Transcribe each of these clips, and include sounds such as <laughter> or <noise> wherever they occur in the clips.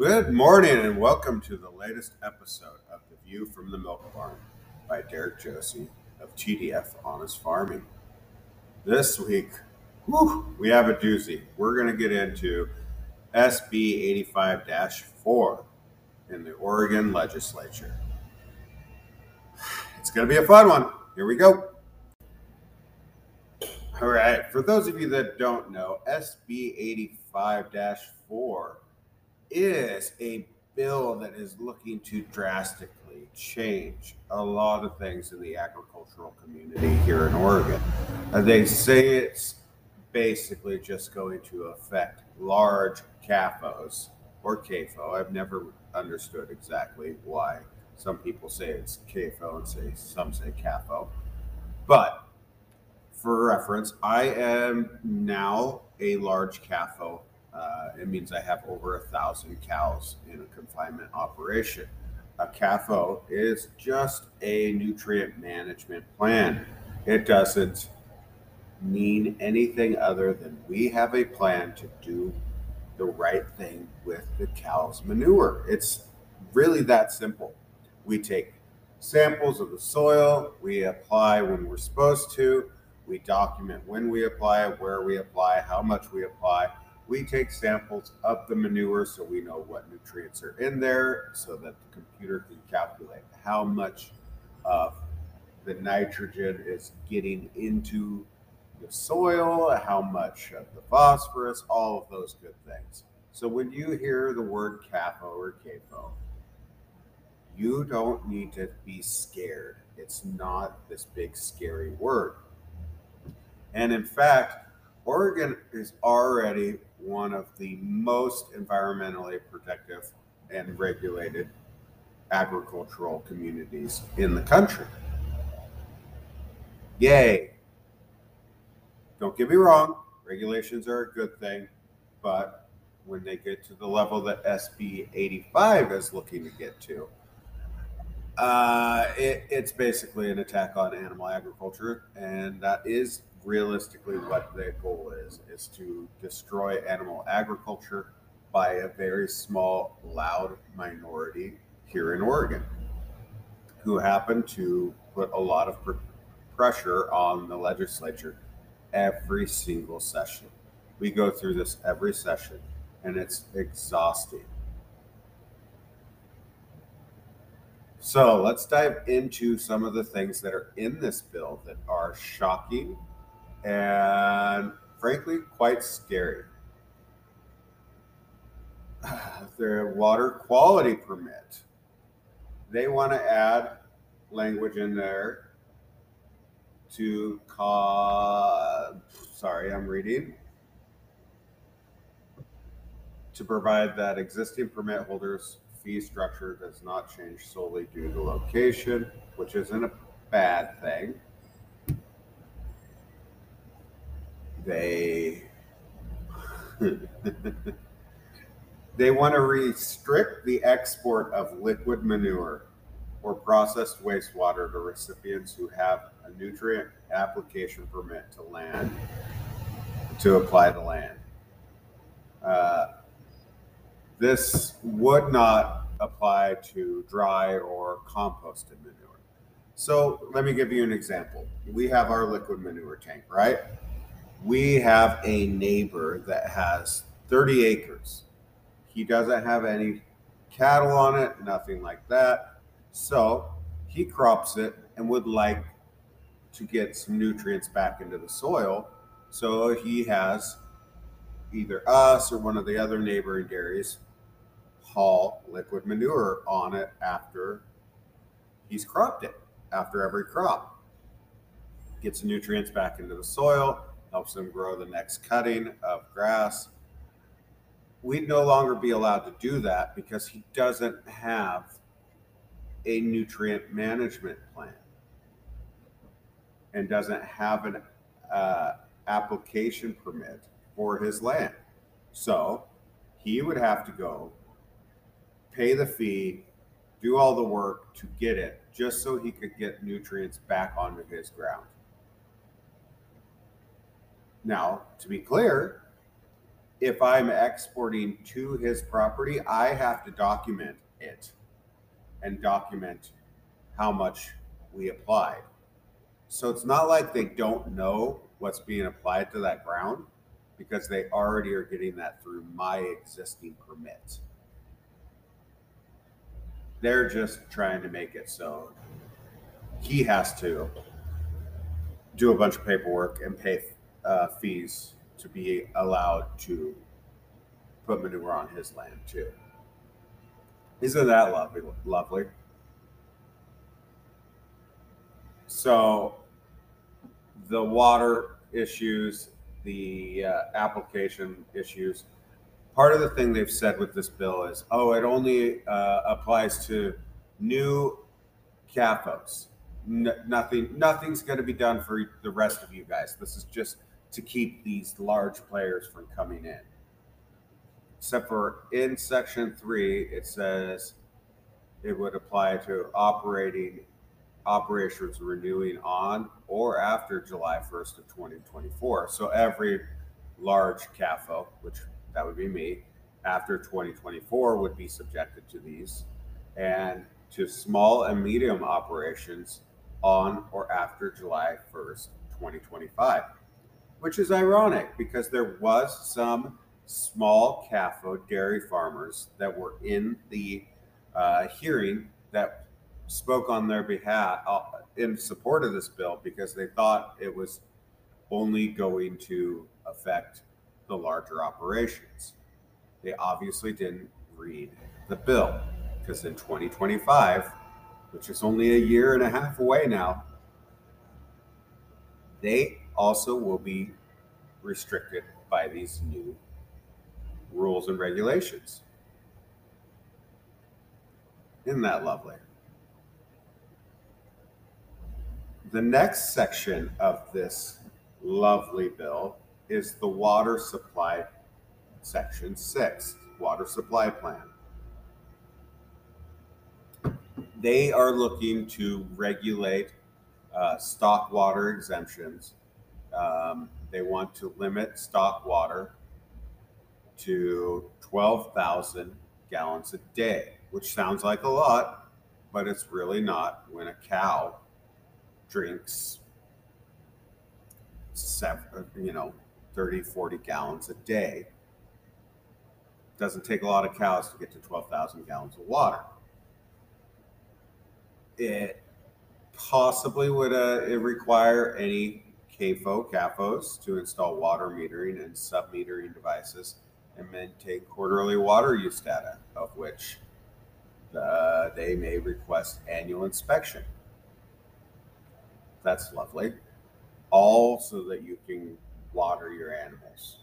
Good morning and welcome to the latest episode of The View from the Milk Barn by Derrick Josi of TDF Honest Farming. This week, whew, we have a doozy. We're going to get into SB 85 4 in the Oregon legislature. It's going to be a fun one. Here we go. All right, for those of you that don't know, SB 85 4 is a bill that is looking to drastically change a lot of things in the agricultural community here in Oregon. And they say it's basically just going to affect large CAFOs or CAFO. I've never understood exactly why some people say it's CAFO and say some say CAFO. But for reference, I am now a large CAFO uh, it means I have over a thousand cows in a confinement operation. A CAFO is just a nutrient management plan. It doesn't mean anything other than we have a plan to do the right thing with the cow's manure. It's really that simple. We take samples of the soil, we apply when we're supposed to, we document when we apply, where we apply, how much we apply we take samples of the manure so we know what nutrients are in there so that the computer can calculate how much of the nitrogen is getting into the soil, how much of the phosphorus, all of those good things. So when you hear the word CAFO or CAFO, you don't need to be scared. It's not this big scary word. And in fact, Oregon is already one of the most environmentally protective and regulated agricultural communities in the country. Yay. Don't get me wrong, regulations are a good thing, but when they get to the level that SB 85 is looking to get to, uh, it, it's basically an attack on animal agriculture, and that is realistically what the goal is is to destroy animal agriculture by a very small loud minority here in Oregon who happen to put a lot of pressure on the legislature every single session. We go through this every session and it's exhausting. So let's dive into some of the things that are in this bill that are shocking and frankly, quite scary. <sighs> The water quality permit. They want to add language in there to call. Sorry, I'm reading. To provide that existing permit holders fee structure does not change solely due to location, which isn't a bad thing. They they want to restrict the export of liquid manure or processed wastewater to recipients who have a nutrient application permit to land to apply to land. Uh, this would not apply to dry or composted manure. So let me give you an example. We have our liquid manure tank, right? We have a neighbor that has 30 acres. He doesn't have any cattle on it, nothing like that. So he crops it and would like to get some nutrients back into the soil. So he has either us or one of the other neighboring dairies haul liquid manure on it after he's cropped it, after every crop. Gets nutrients back into the soil helps them grow the next cutting of grass. We'd no longer be allowed to do that because he doesn't have a nutrient management plan and doesn't have an uh, application permit for his land. So he would have to go pay the fee, do all the work to get it, just so he could get nutrients back onto his ground. Now, to be clear, if I'm exporting to his property, I have to document it and document how much we applied. So it's not like they don't know what's being applied to that ground because they already are getting that through my existing permit. They're just trying to make it so he has to do a bunch of paperwork and pay uh, fees to be allowed to put manure on his land too. Isn't that lovely? Lovely. So the water issues, the uh, application issues. Part of the thing they've said with this bill is, oh, it only uh, applies to new CAFOs. N- nothing, nothing's going to be done for the rest of you guys. This is just to keep these large players from coming in. Except for in section three, it says it would apply to operating operations renewing on or after July 1st of 2024. So every large CAFO, which that would be me, after 2024 would be subjected to these, and to small and medium operations on or after July 1st, 2025. Which is ironic because there was some small CAFO dairy farmers that were in the uh, hearing that spoke on their behalf uh, in support of this bill because they thought it was only going to affect the larger operations. They obviously didn't read the bill because in 2025, which is only a year and a half away now, they also will be restricted by these new rules and regulations. Isn't that lovely? The next section of this lovely bill is the water supply section six, water supply plan. They are looking to regulate uh, stock water exemptions. Um, they want to limit stock water to 12,000 gallons a day, which sounds like a lot, but it's really not when a cow drinks seven, you know, 30, 40 gallons a day. It Doesn't take a lot of cows to get to 12,000 gallons of water. It possibly would uh, it require any CAFO, CAFOs to install water metering and sub metering devices and maintain quarterly water use data, of which uh, they may request annual inspection. That's lovely. All so that you can water your animals.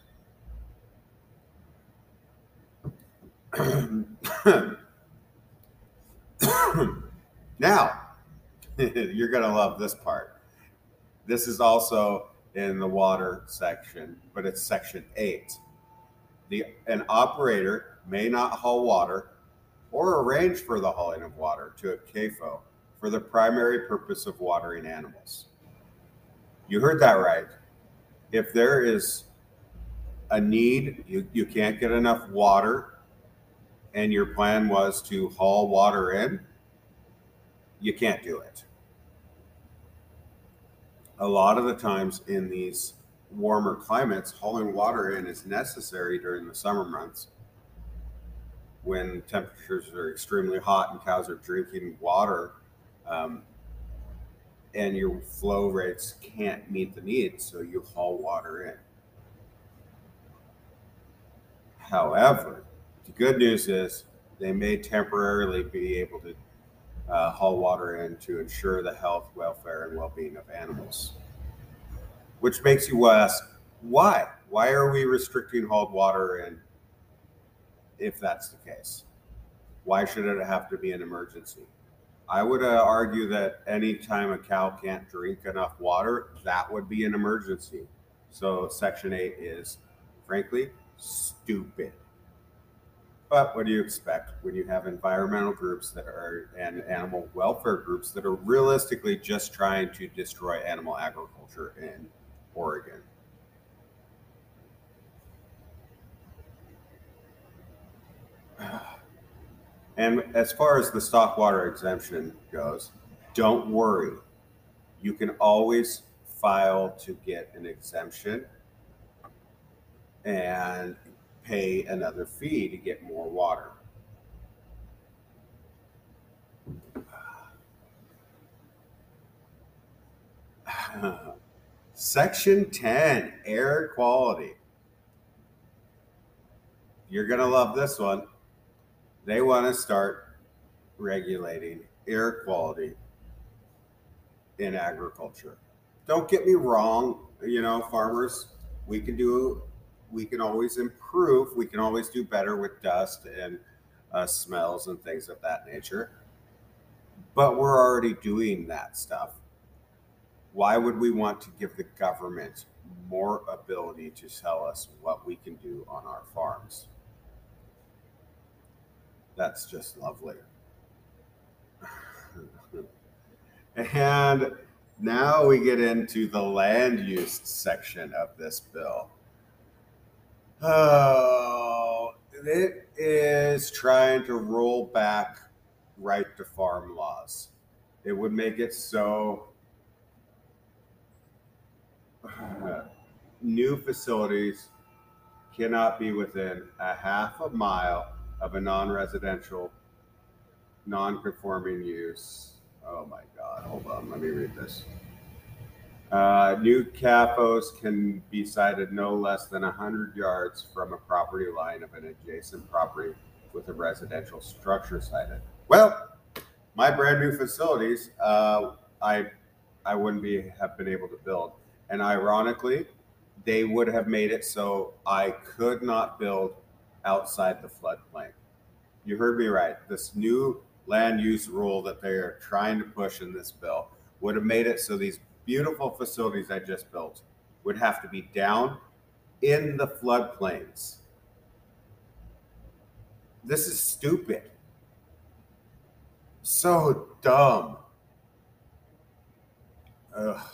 <coughs> now, <laughs> you're going to love this part. This is also in the water section, but it's section eight. The, an operator may not haul water or arrange for the hauling of water to a CAFO for the primary purpose of watering animals. You heard that right. If there is a need, you, you can't get enough water, and your plan was to haul water in, you can't do it. A lot of the times in these warmer climates, hauling water in is necessary during the summer months when temperatures are extremely hot and cows are drinking water um, and your flow rates can't meet the needs, so you haul water in. However, the good news is they may temporarily be able to uh, haul water in to ensure the health, welfare, and well being of animals. Which makes you ask, why? Why are we restricting hauled water in if that's the case? Why should it have to be an emergency? I would uh, argue that anytime a cow can't drink enough water, that would be an emergency. So Section 8 is, frankly, stupid. But what do you expect when you have environmental groups that are and animal welfare groups that are realistically just trying to destroy animal agriculture in Oregon? <sighs> And as far as the stock water exemption goes, don't worry. You can always file to get an exemption. And pay another fee to get more water. <sighs> Section 10 Air Quality. You're going to love this one. They want to start regulating air quality in agriculture. Don't get me wrong, you know, farmers, we can do, we can always improve, we can always do better with dust and uh, smells and things of that nature. But we're already doing that stuff. Why would we want to give the government more ability to tell us what we can do on our farms? That's just lovely. <laughs> and now we get into the land use section of this bill. Oh, it is trying to roll back right to farm laws. It would make it so <sighs> new facilities cannot be within a half a mile of a non-residential, non-conforming use. Oh my God! Hold on, let me read this. Uh, new CAFOs can be sited no less than 100 yards from a property line of an adjacent property with a residential structure sited. Well, my brand new facilities, uh, I I wouldn't be have been able to build, and ironically, they would have made it so I could not build outside the floodplain. You heard me right. This new land use rule that they are trying to push in this bill would have made it so these beautiful facilities I just built would have to be down in the floodplains. This is stupid. So dumb. Ugh.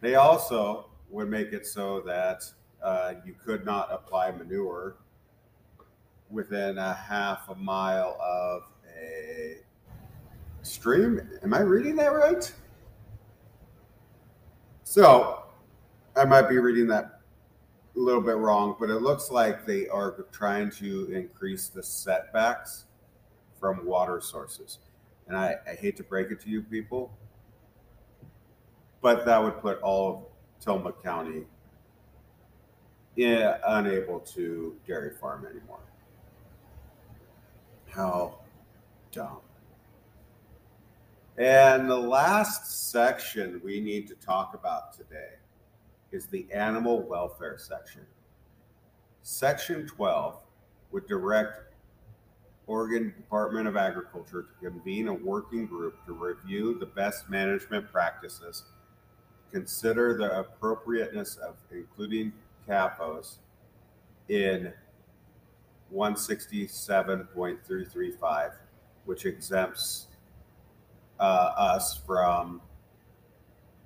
They also would make it so that uh, you could not apply manure within a half a mile of a stream. Am I reading that right? So I might be reading that a little bit wrong, but it looks like they are trying to increase the setbacks from water sources. And I, I hate to break it to you people, but that would put all of Tillamook County yeah, unable to dairy farm anymore. How dumb. And the last section we need to talk about today is the animal welfare section. Section 12 would direct Oregon Department of Agriculture to convene a working group to review the best management practices, consider the appropriateness of including CAFOs in 167.335, which exempts uh, us from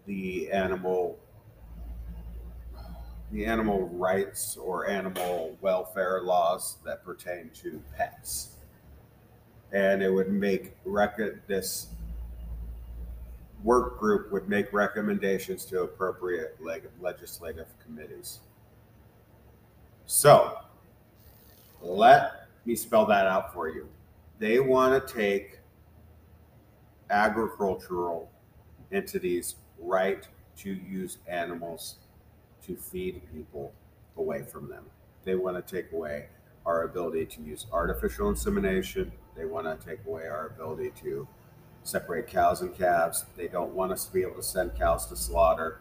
the animal the animal rights or animal welfare laws that pertain to pets. And it would make record this work group would make recommendations to appropriate leg- legislative committees. So, let me spell that out for you. They want to take agricultural entities' right to use animals to feed people away from them. They want to take away our ability to use artificial insemination. They want to take away our ability to separate cows and calves. They don't want us to be able to send cows to slaughter.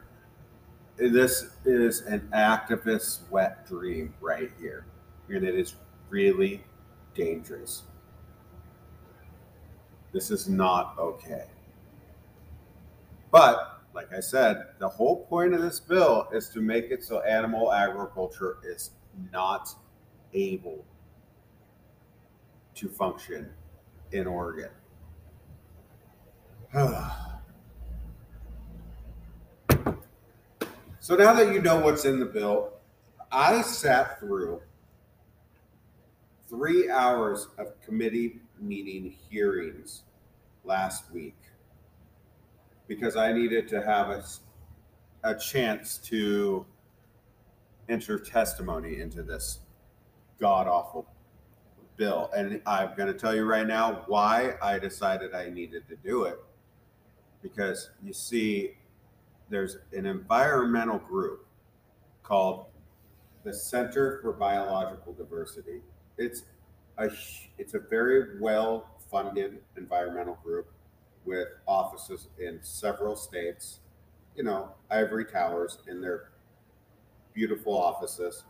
This is an activist's wet dream right here. And it is really dangerous. This is not okay. But, like I said, the whole point of this bill is to make it so animal agriculture is not able to function in Oregon. <sighs> so now that you know what's in the bill, I sat through three hours of committee meeting hearings last week because I needed to have a, a chance to enter testimony into this god awful bill. And I'm going to tell you right now why I decided I needed to do it. Because you see, there's an environmental group called the Center for Biological Diversity. It's a it's a very well funded environmental group with offices in several states. You know, ivory towers in their beautiful offices,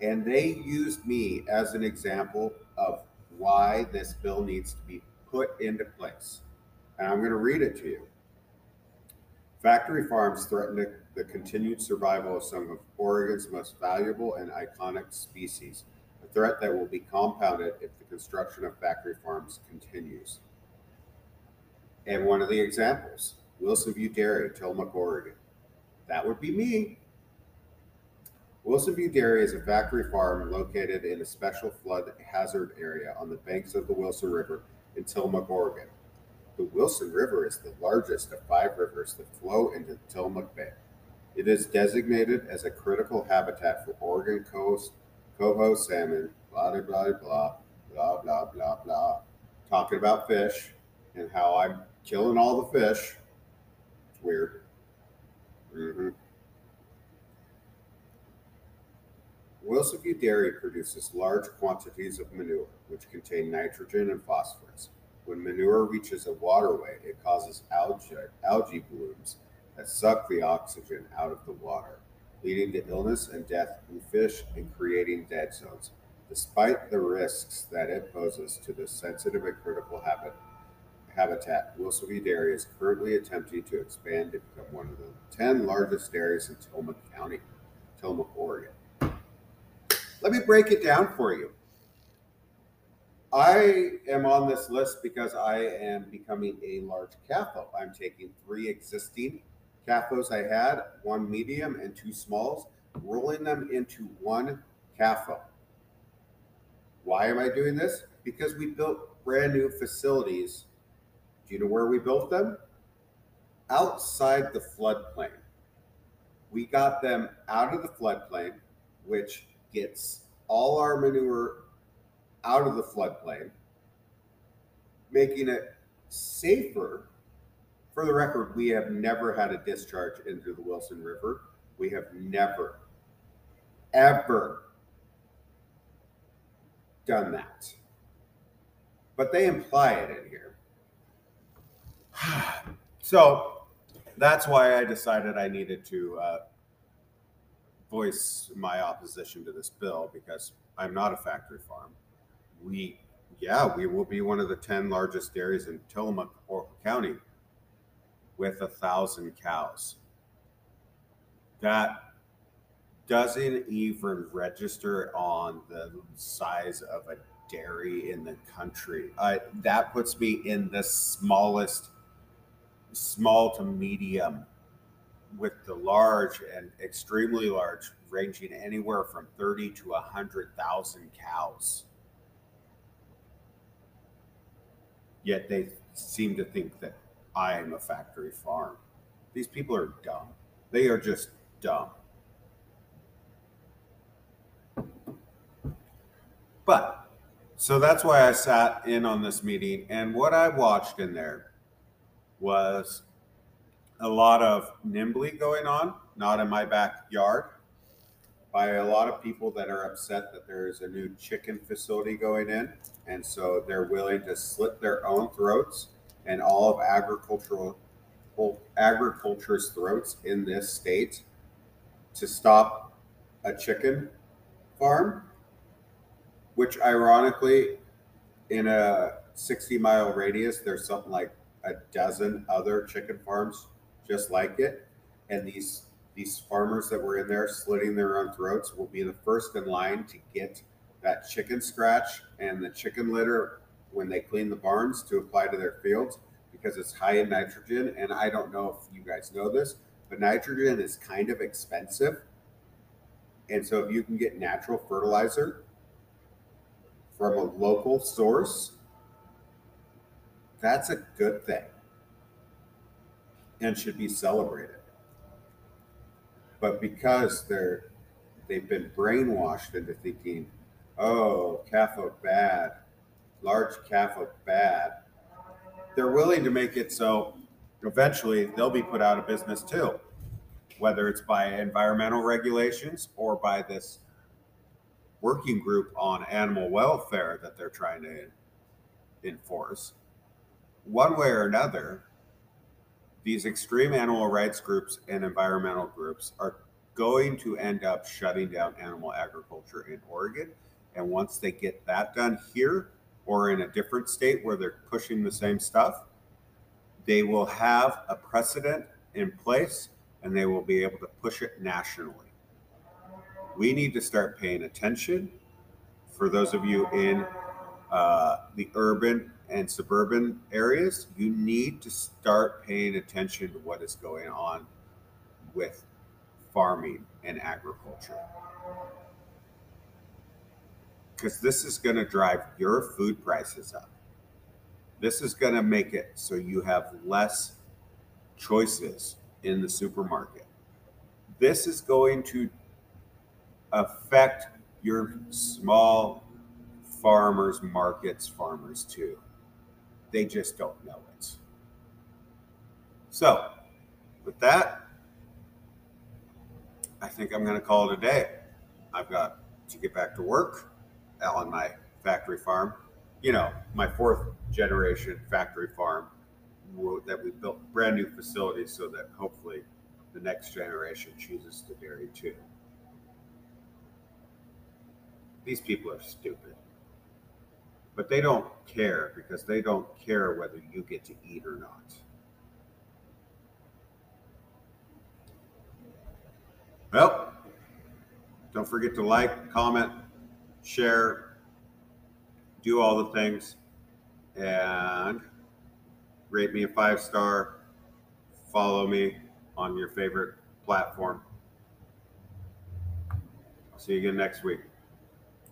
and they used me as an example of why this bill needs to be put into place. And I'm going to read it to you. Factory farms threaten the continued survival of some of Oregon's most valuable and iconic species, threat that will be compounded if the construction of factory farms continues. And one of the examples, Wilson View Dairy, Tillamook, Oregon. That would be me. Wilson View Dairy is a factory farm located in a special flood hazard area on the banks of the Wilson River in Tillamook, Oregon. The Wilson River is the largest of five rivers that flow into Tillamook Bay. It is designated as a critical habitat for Oregon coast, coho salmon, blah, blah, blah, blah, blah, blah, blah, blah. Talking about fish and how I'm killing all the fish. It's weird. Mm-hmm. Wilson View Dairy produces large quantities of manure, which contain nitrogen and phosphorus. When manure reaches a waterway, it causes algae, algae blooms that suck the oxygen out of the water, leading to illness and death in fish and creating dead zones. Despite the risks that it poses to this sensitive and critical habit, habitat, Wilson View Dairy is currently attempting to expand to become one of the 10 largest dairies in Tillamook County, Tillamook, Oregon. Let me break it down for you. I am on this list because I am becoming a large CAFO. I'm taking three existing CAFOs I had, one medium and two smalls, rolling them into one CAFO. Why am I doing this? Because we built brand new facilities. Do you know where we built them? Outside the floodplain. We got them out of the floodplain, which gets all our manure out of the floodplain, making it safer. For the record, we have never had a discharge into the Wilson River. We have never, ever done that. But they imply it in here. <sighs> so that's why I decided I needed to uh, voice my opposition to this bill because I'm not a factory farm we, yeah, we will be one of the 10 largest dairies in Tillamook County with a thousand cows. That doesn't even register on the size of a dairy in the country. Uh, that puts me in the smallest, small to medium, with the large and extremely large ranging anywhere from 30 to 100,000 cows. Yet they seem to think that I am a factory farm. These people are dumb. They are just dumb. But so that's why I sat in on this meeting. And what I watched in there was a lot of NIMBY going on, not in my backyard, by a lot of people that are upset that there is a new chicken facility going in. And so they're willing to slit their own throats and all of agricultural agriculture's throats in this state to stop a chicken farm, which ironically, in a 60 mile radius, there's something like a dozen other chicken farms just like it. And these these farmers that were in there slitting their own throats will be the first in line to get that chicken scratch and the chicken litter when they clean the barns to apply to their fields because it's high in nitrogen. And I don't know if you guys know this, but nitrogen is kind of expensive. And so if you can get natural fertilizer from a local source, that's a good thing and should be celebrated. But because they're they've been brainwashed into thinking, oh, CAFA bad, large CAFA bad, they're willing to make it so eventually they'll be put out of business too, whether it's by environmental regulations or by this working group on animal welfare that they're trying to enforce. One way or another, these extreme animal rights groups and environmental groups are going to end up shutting down animal agriculture in Oregon. And once they get that done here or in a different state where they're pushing the same stuff, they will have a precedent in place and they will be able to push it nationally. We need to start paying attention. For those of you in uh, the urban and suburban areas, you need to start paying attention to what is going on with farming and agriculture. Because this is going to drive your food prices up. This is going to make it so you have less choices in the supermarket. This is going to affect your small farmers markets farmers too. They just don't know it. So, with that, I think I'm going to call it a day. I've got to get back to work on my factory farm. You know, my fourth generation factory farm that we built brand new facilities so that hopefully the next generation chooses to dairy too. These people are stupid. But they don't care because they don't care whether you get to eat or not. Well, don't forget to like, comment, share, do all the things, and rate me a five star. Follow me on your favorite platform. I'll see you again next week.